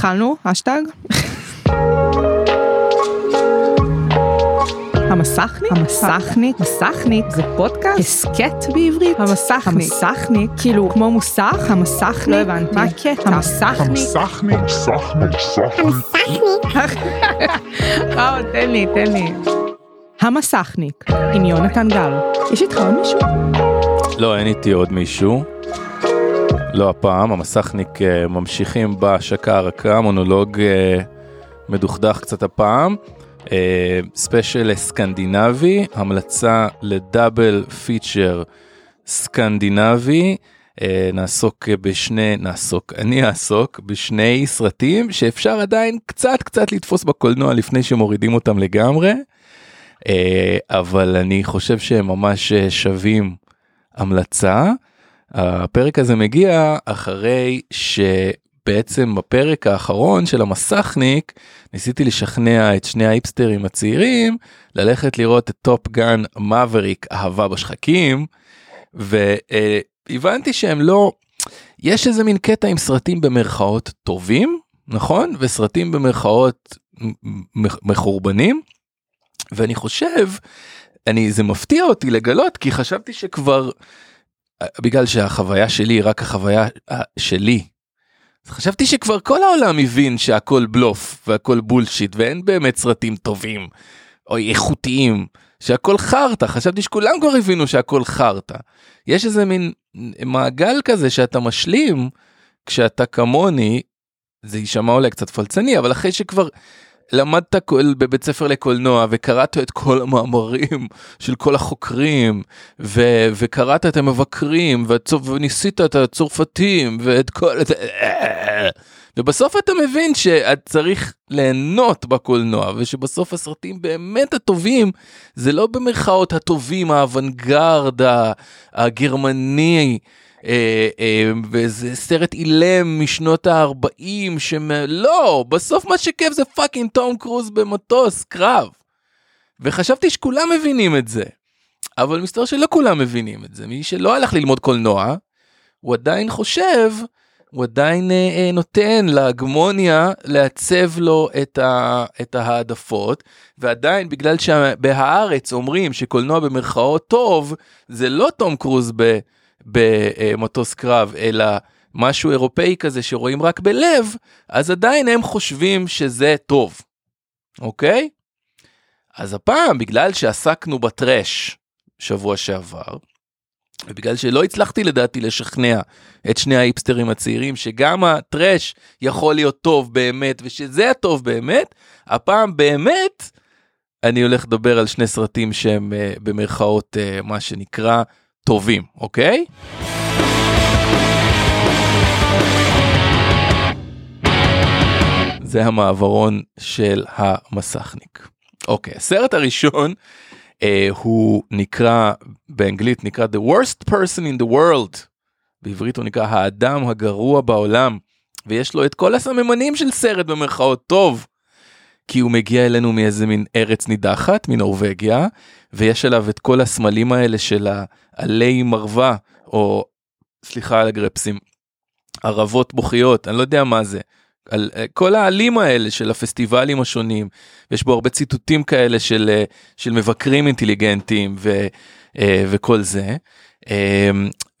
התחלנו, אשטג. המסכניק? המסכניק? מסכניק זה פודקאסט? הסכת בעברית? המסכניק. המסכניק? כאילו כמו מוסך? המסכניק? לא הבנתי. מה הקטע? המסכניק? המסכניק, סכניק, סכניק. וואו, תן לי, תן לי. המסכניק עם יונתן גל. יש איתך עוד מישהו? לא, אין איתי עוד מישהו. לא הפעם, המסכניק אה, ממשיכים בהשקה הרכה, מונולוג אה, מדוכדך קצת הפעם. אה, special סקנדינבי, המלצה ל double feature סקנדינבי. נעסוק בשני, נעסוק, אני אעסוק בשני סרטים שאפשר עדיין קצת קצת לתפוס בקולנוע לפני שמורידים אותם לגמרי. אבל אני חושב שהם ממש שווים המלצה. הפרק הזה מגיע אחרי שבעצם בפרק האחרון של המסכניק ניסיתי לשכנע את שני ההיפסטרים הצעירים ללכת לראות את Top Gun Maverick אהבה בשחקים והבנתי שהם לא יש איזה מין קטע עם סרטים במרכאות טובים נכון? וסרטים במרכאות מחורבנים ואני חושב אני זה מפתיע אותי לגלות כי חשבתי שכבר בגלל שהחוויה שלי היא רק החוויה אה, שלי. חשבתי שכבר כל העולם הבין שהכל בלוף והכל בולשיט ואין באמת סרטים טובים או איכותיים שהכל חרטא חשבתי שכולם כבר הבינו שהכל חרטא. יש איזה מין מעגל כזה שאתה משלים כשאתה כמוני זה יישמע אולי קצת פלצני אבל אחרי שכבר למדת בבית ספר לקולנוע וקראת את כל המאמרים של כל החוקרים ו- וקראת את המבקרים והצופ- וניסית את הצרפתים ואת כל ובסוף אתה מבין שאתה צריך ליהנות בקולנוע ושבסוף הסרטים באמת הטובים זה לא במרכאות הטובים האוונגרד הגרמני. אה, אה, וזה סרט אילם משנות ה-40 שלא בסוף מה שכיף זה fucking תום קרוז במטוס קרב. וחשבתי שכולם מבינים את זה. אבל מסתבר שלא כולם מבינים את זה מי שלא הלך ללמוד קולנוע הוא עדיין חושב הוא עדיין אה, אה, נותן להגמוניה לעצב לו את, ה, את ההעדפות ועדיין בגלל שבהארץ אומרים שקולנוע במרכאות טוב זה לא תום קרוז ב... במטוס קרב אלא משהו אירופאי כזה שרואים רק בלב אז עדיין הם חושבים שזה טוב אוקיי? אז הפעם בגלל שעסקנו בטרש שבוע שעבר ובגלל שלא הצלחתי לדעתי לשכנע את שני האיפסטרים הצעירים שגם הטרש יכול להיות טוב באמת ושזה הטוב באמת הפעם באמת אני הולך לדבר על שני סרטים שהם uh, במרכאות uh, מה שנקרא טובים, אוקיי? זה המעברון של המסכניק. אוקיי, הסרט הראשון אה, הוא נקרא, באנגלית נקרא The Worst Person in the World. בעברית הוא נקרא האדם הגרוע בעולם. ויש לו את כל הסממנים של סרט במרכאות טוב. כי הוא מגיע אלינו מאיזה מין ארץ נידחת, מנורבגיה, ויש עליו את כל הסמלים האלה של העלי מרווה, או סליחה על הגרפסים, ערבות בוכיות, אני לא יודע מה זה. על אה, כל העלים האלה של הפסטיבלים השונים, יש בו הרבה ציטוטים כאלה של, אה, של מבקרים אינטליגנטים ו, אה, וכל זה.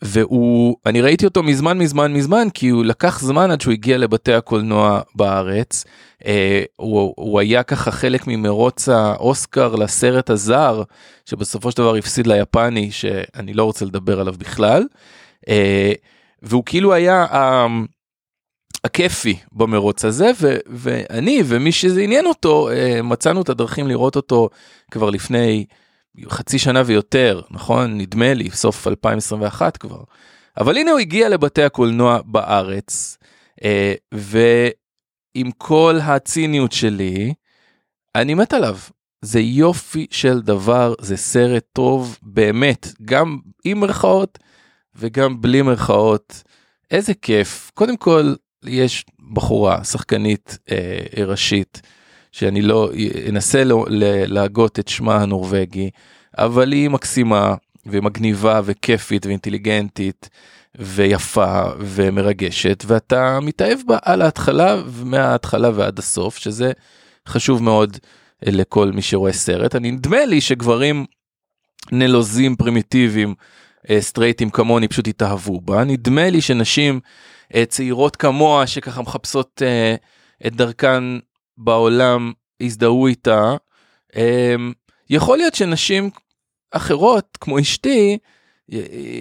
והוא, אני ראיתי אותו מזמן מזמן מזמן כי הוא לקח זמן עד שהוא הגיע לבתי הקולנוע בארץ. הוא, הוא היה ככה חלק ממרוץ האוסקר לסרט הזר שבסופו של דבר הפסיד ליפני שאני לא רוצה לדבר עליו בכלל. והוא כאילו היה הכיפי במרוץ הזה ו, ואני ומי שזה עניין אותו מצאנו את הדרכים לראות אותו כבר לפני חצי שנה ויותר נכון? נדמה לי סוף 2021 כבר. אבל הנה הוא הגיע לבתי הקולנוע בארץ ועם כל הציניות שלי אני מת עליו. זה יופי של דבר זה סרט טוב באמת גם עם מרכאות וגם בלי מרכאות איזה כיף. קודם כל יש בחורה שחקנית אה, ראשית שאני לא אנסה להגות את שמה הנורבגי אבל היא מקסימה ומגניבה וכיפית ואינטליגנטית ויפה ומרגשת ואתה מתאהב בה על ההתחלה מההתחלה ועד הסוף שזה חשוב מאוד אה, לכל מי שרואה סרט. אני נדמה לי שגברים נלוזים פרימיטיביים אה, סטרייטים כמוני פשוט התאהבו בה. נדמה לי שנשים אה, צעירות כמוה שככה מחפשות את דרכן בעולם הזדהו איתה. יכול להיות שנשים אחרות כמו אשתי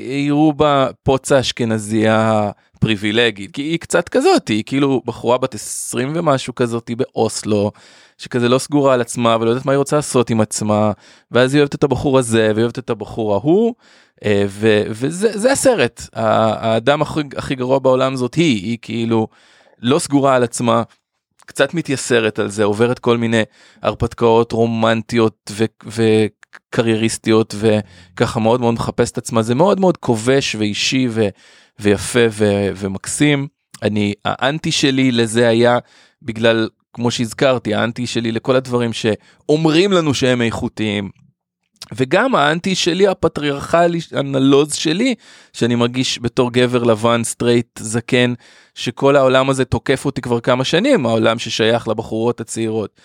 יראו בה פוץ האשכנזייה פריבילגית כי היא קצת כזאת היא כאילו בחורה בת 20 ומשהו כזאת באוסלו שכזה לא סגורה על עצמה ולא יודעת מה היא רוצה לעשות עם עצמה ואז היא אוהבת את הבחור הזה והיא אוהבת את הבחור ההוא אה, ו, וזה הסרט האדם הכי, הכי גרוע בעולם זאת היא היא כאילו לא סגורה על עצמה קצת מתייסרת על זה עוברת כל מיני הרפתקאות רומנטיות ו, וקרייריסטיות וככה מאוד מאוד מחפש את עצמה זה מאוד מאוד כובש ואישי ו, ויפה ו, ומקסים אני האנטי שלי לזה היה בגלל כמו שהזכרתי האנטי שלי לכל הדברים שאומרים לנו שהם איכותיים. וגם האנטי שלי הפטריארכלי הנלוז שלי שאני מרגיש בתור גבר לבן סטרייט זקן שכל העולם הזה תוקף אותי כבר כמה שנים העולם ששייך לבחורות הצעירות.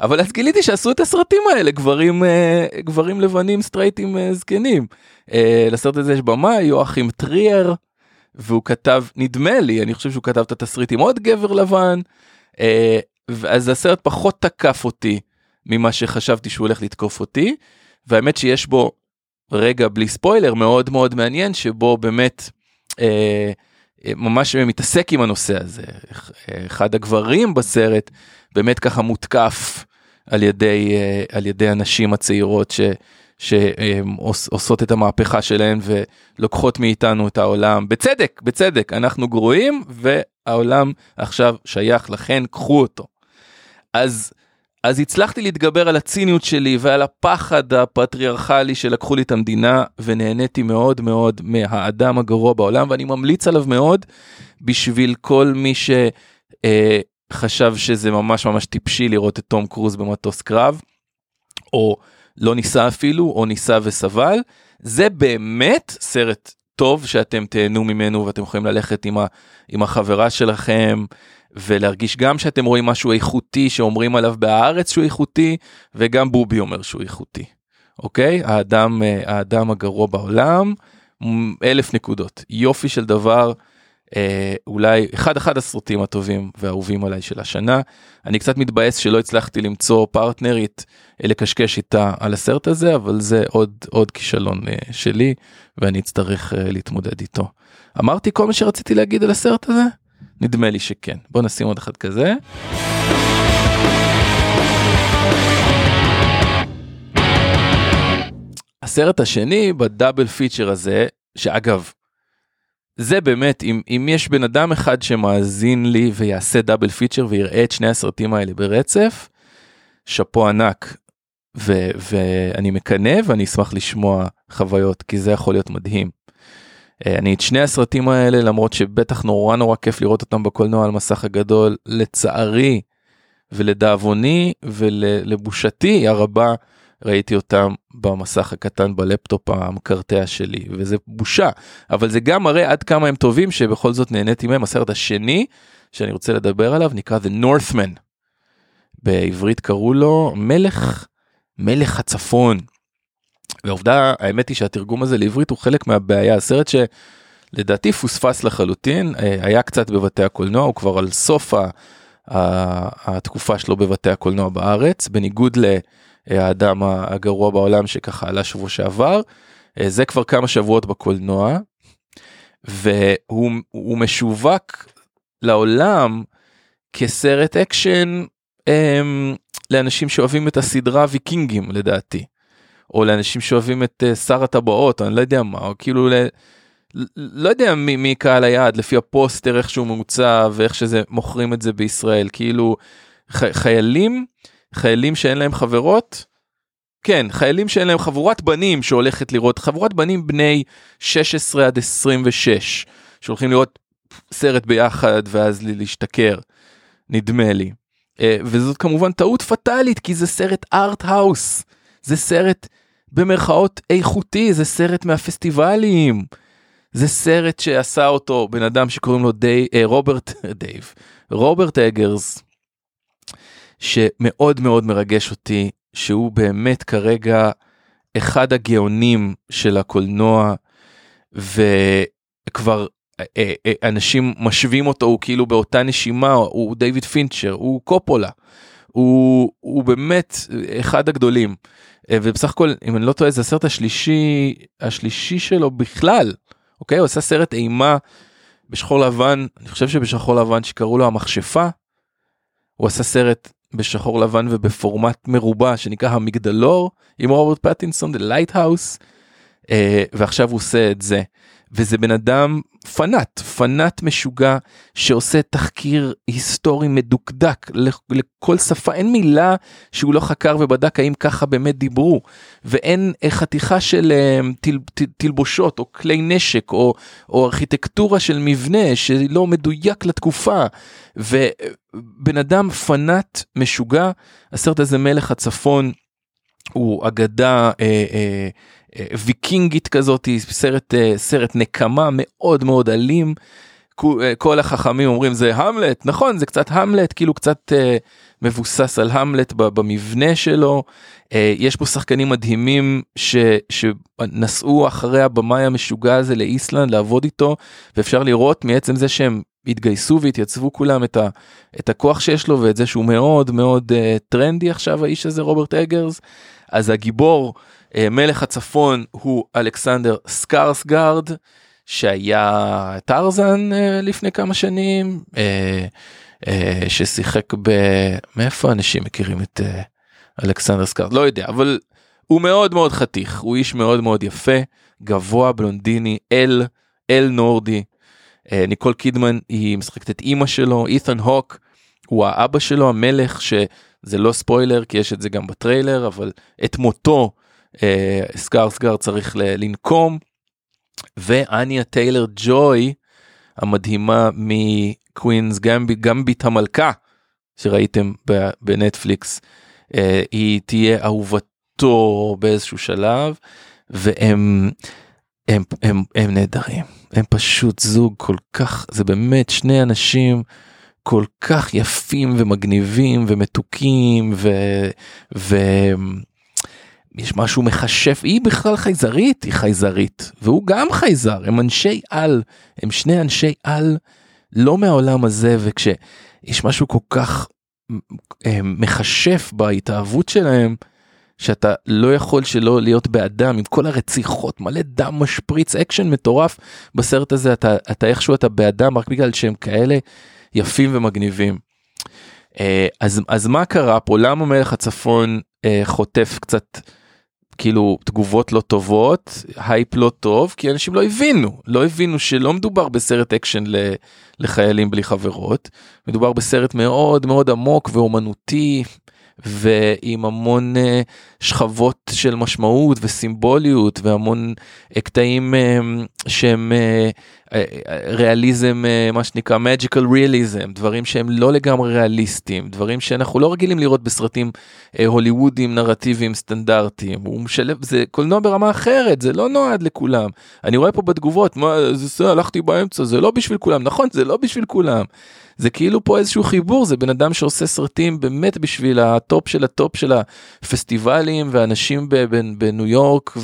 אבל אז גיליתי שעשו את הסרטים האלה גברים אה, גברים לבנים סטרייטים אה, זקנים. אה, לסרט הזה יש במאי יואכים טריאר והוא כתב נדמה לי אני חושב שהוא כתב את התסריט עם עוד גבר לבן. אז הסרט פחות תקף אותי ממה שחשבתי שהוא הולך לתקוף אותי. והאמת שיש בו רגע בלי ספוילר מאוד מאוד מעניין שבו באמת אה, אה, ממש מתעסק עם הנושא הזה. אחד הגברים בסרט באמת ככה מותקף על ידי, אה, על ידי הנשים הצעירות ש... שעושות את המהפכה שלהן ולוקחות מאיתנו את העולם בצדק בצדק אנחנו גרועים והעולם עכשיו שייך לכן קחו אותו. אז אז הצלחתי להתגבר על הציניות שלי ועל הפחד הפטריארכלי שלקחו לי את המדינה ונהניתי מאוד מאוד מהאדם הגרוע בעולם ואני ממליץ עליו מאוד בשביל כל מי שחשב אה, שזה ממש ממש טיפשי לראות את תום קרוז במטוס קרב או לא ניסה אפילו או ניסה וסבל. זה באמת סרט טוב שאתם תהנו ממנו ואתם יכולים ללכת עם, ה, עם החברה שלכם ולהרגיש גם שאתם רואים משהו איכותי שאומרים עליו בהארץ שהוא איכותי וגם בובי אומר שהוא איכותי. אוקיי האדם אה, האדם הגרוע בעולם אלף נקודות יופי של דבר אה, אולי אחד אחד הסרטים הטובים והאהובים עליי של השנה אני קצת מתבאס שלא הצלחתי למצוא פרטנרית לקשקש איתה על הסרט הזה אבל זה עוד עוד כישלון אה, שלי ואני אצטרך אה, להתמודד איתו. אמרתי כל מה שרציתי להגיד על הסרט הזה? נדמה לי שכן. בוא נשים עוד אחד כזה. הסרט השני ב double feature הזה, שאגב, זה באמת, אם, אם יש בן אדם אחד שמאזין לי ויעשה double feature ויראה את שני הסרטים האלה ברצף, שאפו ענק. ו, ואני מקנא ואני אשמח לשמוע חוויות, כי זה יכול להיות מדהים. אה, אני את שני הסרטים האלה למרות שבטח נורא נורא כיף לראות אותם בקולנוע על מסך הגדול לצערי ולדאבוני ולבושתי הרבה ראיתי אותם במסך הקטן בלפטופ המקרטע שלי וזה בושה. אבל זה גם מראה עד כמה הם טובים שבכל זאת נהניתי מהם. הסרט השני שאני רוצה לדבר עליו נקרא The Northman. בעברית קראו לו מלך מלך הצפון ועובדה האמת היא שהתרגום הזה לעברית הוא חלק מהבעיה הסרט שלדעתי פוספס לחלוטין אה, היה קצת בבתי הקולנוע הוא כבר על סוף התקופה שלו בבתי הקולנוע בארץ בניגוד לאדם הגרוע בעולם שככה עלה שבוע שעבר אה, זה כבר כמה שבועות בקולנוע והוא משווק לעולם כסרט אקשן הם, לאנשים שאוהבים את הסדרה ויקינגים לדעתי. או לאנשים שאוהבים את אה, שר הטבעות, אני לא יודע מה, או כאילו, ל... לא יודע מי, מי קהל היעד לפי הפוסטר איך שהוא מעוצב ואיך שזה מוכרים את זה בישראל, כאילו ח, חיילים, חיילים שאין להם חברות, כן, חיילים שאין להם חבורת בנים שהולכת לראות, חבורת בנים בני 16 עד 26, שהולכים לראות סרט ביחד ואז להשתכר, נדמה לי. אה, וזאת כמובן טעות פטאלית כי זה סרט art house, זה סרט במרכאות איכותי, זה סרט מהפסטיבלים. זה סרט שעשה אותו בן אדם שקוראים לו די, אה, רוברט דייב, רוברט אגרס, שמאוד מאוד מרגש אותי, שהוא באמת כרגע אחד הגאונים של הקולנוע, וכבר אה, אה, אנשים משווים אותו, הוא כאילו באותה נשימה, הוא דיוויד פינצ'ר, הוא קופולה, הוא, הוא באמת אחד הגדולים. אה, ובסך הכל, אם אני לא טועה, זה הסרט השלישי, השלישי שלו בכלל. אוקיי? הוא עשה סרט אימה בשחור לבן, אני חושב שבשחור לבן שקראו לו המכשפה. הוא עשה סרט בשחור לבן ובפורמט מרובע שנקרא המגדלור עם רוברט פטינסון, The Lighthouse, ועכשיו הוא עושה את זה. וזה בן אדם פנאט, פנאט משוגע שעושה תחקיר היסטורי מדוקדק לכל שפה, אין מילה שהוא לא חקר ובדק האם ככה באמת דיברו, ואין חתיכה של אה, תל, תל, תלבושות או כלי נשק או, או ארכיטקטורה של מבנה שלא מדויק לתקופה, ובן אדם פנאט משוגע, הסרט הזה מלך הצפון הוא אגדה אה, אה, אה, ויקינגית כזאת, סרט, אה, סרט נקמה מאוד מאוד אלים. אה, כל החכמים אומרים זה המלט, נכון זה קצת המלט, כאילו קצת אה, מבוסס על המלט במבנה שלו. אה, יש פה שחקנים מדהימים ש, שנסעו אחרי הבמאי המשוגע הזה לאיסלנד לעבוד איתו, ואפשר לראות מעצם זה שהם התגייסו והתייצבו כולם את, ה, את הכוח שיש לו ואת זה שהוא מאוד מאוד אה, טרנדי עכשיו האיש הזה רוברט אגרס. אז הגיבור אה, מלך הצפון הוא אלכסנדר סקארסגרד שהיה טרזן אה, לפני כמה שנים אה, ששיחק ב... מאיפה אנשים מכירים את אלכסנדר סקארסגרד? לא יודע אבל הוא מאוד מאוד חתיך הוא איש מאוד מאוד יפה גבוה בלונדיני אל אל נורדי. ניקול קידמן היא משחקת את אימא שלו אית'ן הוק הוא האבא שלו המלך שזה לא ספוילר כי יש את זה גם בטריילר אבל את מותו אה, סקארסגר צריך לנקום. ואניה טיילר ג'וי המדהימה מ Queen's Gambit גמביט המלכה שראיתם בנטפליקס אה, היא תהיה אהובתו באיזשהו שלב והם הם, הם, הם נהדרים. הם פשוט זוג כל כך זה באמת שני אנשים כל כך יפים ומגניבים ומתוקים ו... ו... יש משהו מכשף, היא בכלל חייזרית, היא חייזרית, והוא גם חייזר, הם אנשי על, הם שני אנשי על לא מהעולם הזה, וכשיש משהו כל כך אה, מכשף בהתאהבות שלהם, שאתה לא יכול שלא להיות בעדם עם כל הרציחות מלא דם משפריץ אקשן מטורף בסרט הזה אתה אתה איכשהו אתה בעדם רק בגלל שהם כאלה יפים ומגניבים. אה, אז אז מה קרה פה? למה מלך הצפון אה, חוטף קצת כאילו תגובות לא טובות, הייפ לא טוב, כי אנשים לא הבינו, לא הבינו שלא מדובר בסרט אקשן לחיילים בלי חברות, מדובר בסרט מאוד מאוד עמוק ואומנותי, ועם המון uh, שכבות של משמעות וסימבוליות והמון uh, קטעים uh, שהם ריאליזם uh, מה שנקרא magical realism דברים שהם לא לגמרי ריאליסטיים דברים שאנחנו לא רגילים לראות בסרטים הוליוודים נרטיביים סטנדרטיים. הוא משלב זה קולנוע ברמה אחרת זה לא נועד לכולם. אני רואה פה בתגובות מה זה הלכתי באמצע זה לא בשביל כולם. נכון זה לא בשביל כולם. זה כאילו פה איזשהו חיבור זה בן אדם שעושה סרטים באמת בשביל הטופ של הטופ של הפסטיבלים ואנשים בניו יורק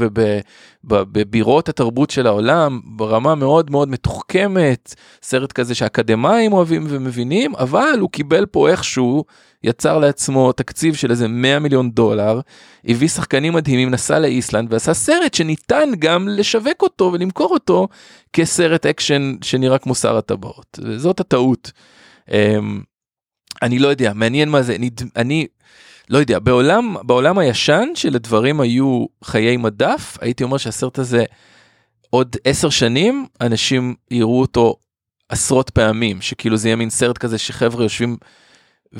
ובבירות התרבות של העולם ברמה מאוד מאוד מתוחכמת סרט כזה שאקדמאים אוהבים ומבינים אבל הוא קיבל פה איכשהו יצר לעצמו תקציב של איזה 100 מיליון דולר, הביא שחקנים מדהימים, נסע לאיסלנד ועשה סרט שניתן גם לשווק אותו ולמכור אותו כסרט אקשן שנראה כמו שר הטבעות. זאת הטעות. אמ, אני לא יודע, מעניין מה זה, אני, אני לא יודע, בעולם, בעולם הישן שלדברים היו חיי מדף, הייתי אומר שהסרט הזה עוד עשר שנים אנשים יראו אותו עשרות פעמים, שכאילו זה יהיה מין סרט כזה שחבר'ה יושבים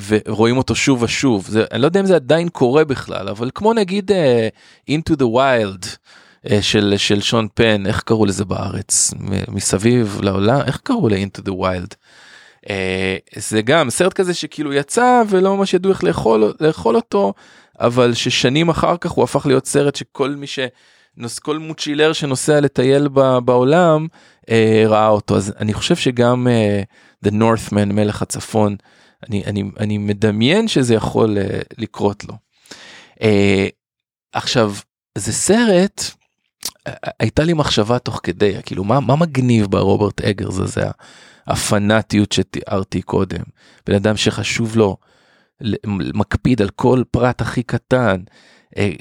ורואים אותו שוב ושוב, זה, אני לא יודע אם זה עדיין קורה בכלל, אבל כמו נגיד אה, Into the Wild. uh, של של שון פן איך קראו לזה בארץ? מסביב לעולם איך קראו ל-into the wild? אה, זה גם סרט כזה שכאילו יצא ולא ממש ידעו איך לאכול, לאכול אותו אבל ששנים אחר כך הוא הפך להיות סרט שכל מי ש... כל מוצ'ילר שנוסע לטייל בעולם אה, ראה אותו אז אני חושב שגם אה, The Northman מלך הצפון אני, אני, אני מדמיין שזה יכול אה, לקרות לו. עכשיו זה סרט הייתה לי מחשבה תוך כדי כאילו מה מה מגניב ברוברט אגרס הזה הפנאטיות שתיארתי קודם בן אדם שחשוב לו מקפיד על כל פרט הכי קטן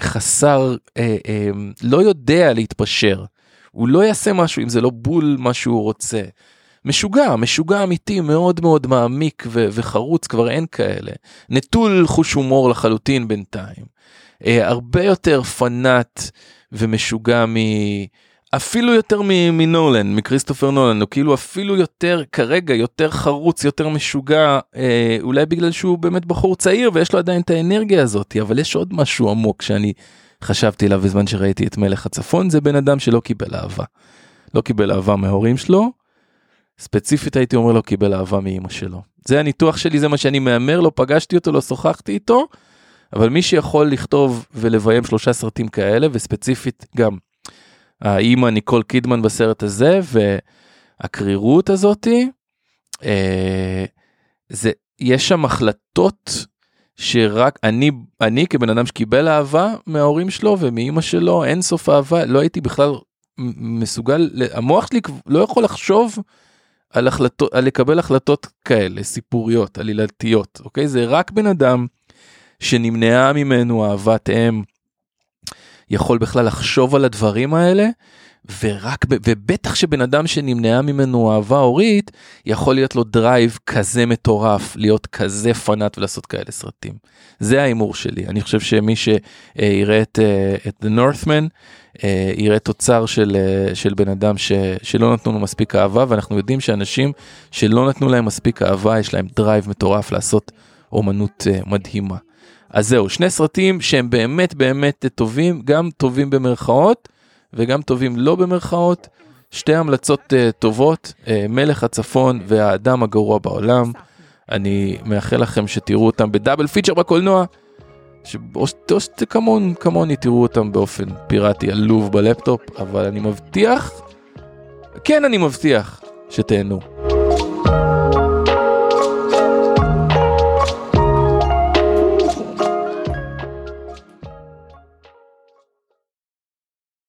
חסר אה, אה, לא יודע להתפשר הוא לא יעשה משהו אם זה לא בול מה שהוא רוצה. משוגע משוגע אמיתי מאוד מאוד מעמיק ו- וחרוץ כבר אין כאלה נטול חוש הומור לחלוטין בינתיים. הרבה יותר פנאט ומשוגע מ... אפילו יותר מנולן מכריסטופר נולן הוא כאילו אפילו יותר כרגע יותר חרוץ יותר משוגע אה, אולי בגלל שהוא באמת בחור צעיר ויש לו עדיין את האנרגיה הזאת אבל יש עוד משהו עמוק שאני חשבתי עליו בזמן שראיתי את מלך הצפון זה בן אדם שלא קיבל אהבה. לא קיבל אהבה מההורים שלו. ספציפית הייתי אומר לו קיבל אהבה מאמא שלו. זה הניתוח שלי זה מה שאני מהמר לא פגשתי אותו לא שוחחתי איתו. אבל מי שיכול לכתוב ולביים שלושה סרטים כאלה וספציפית גם האימא ניקול קידמן בסרט הזה והקרירות הזאתי אה, זה יש שם החלטות שרק אני אני כבן אדם שקיבל אהבה מההורים שלו ומאימא שלו אין סוף אהבה לא הייתי בכלל מסוגל המוח שלי לא יכול לחשוב על החלטות על לקבל החלטות כאלה סיפוריות עלילתיות אוקיי? זה רק בן אדם שנמנעה ממנו אהבת אם יכול בכלל לחשוב על הדברים האלה ורק ובטח שבן אדם שנמנעה ממנו אהבה הורית יכול להיות לו drive כזה מטורף להיות כזה פנאט ולעשות כאלה סרטים. זה ההימור שלי אני חושב שמי שיראה את, את The Northman אה, יראה תוצר של, אה, של בן אדם ש, שלא נתנו לו מספיק אהבה ואנחנו יודעים שאנשים שלא נתנו להם מספיק אהבה יש להם drive מטורף לעשות אומנות אה, מדהימה. אז זהו, שני סרטים שהם באמת באמת טובים, גם טובים במרכאות וגם טובים לא במרכאות. שתי המלצות אה, טובות, אה, מלך הצפון והאדם הגרוע בעולם. אני מאחל לכם שתראו אותם ב double feature בקולנוע. או שכמוני כמוני תראו אותם באופן פיראטי עלוב בלפטופ, אבל אני מבטיח, כן אני מבטיח, שתהנו.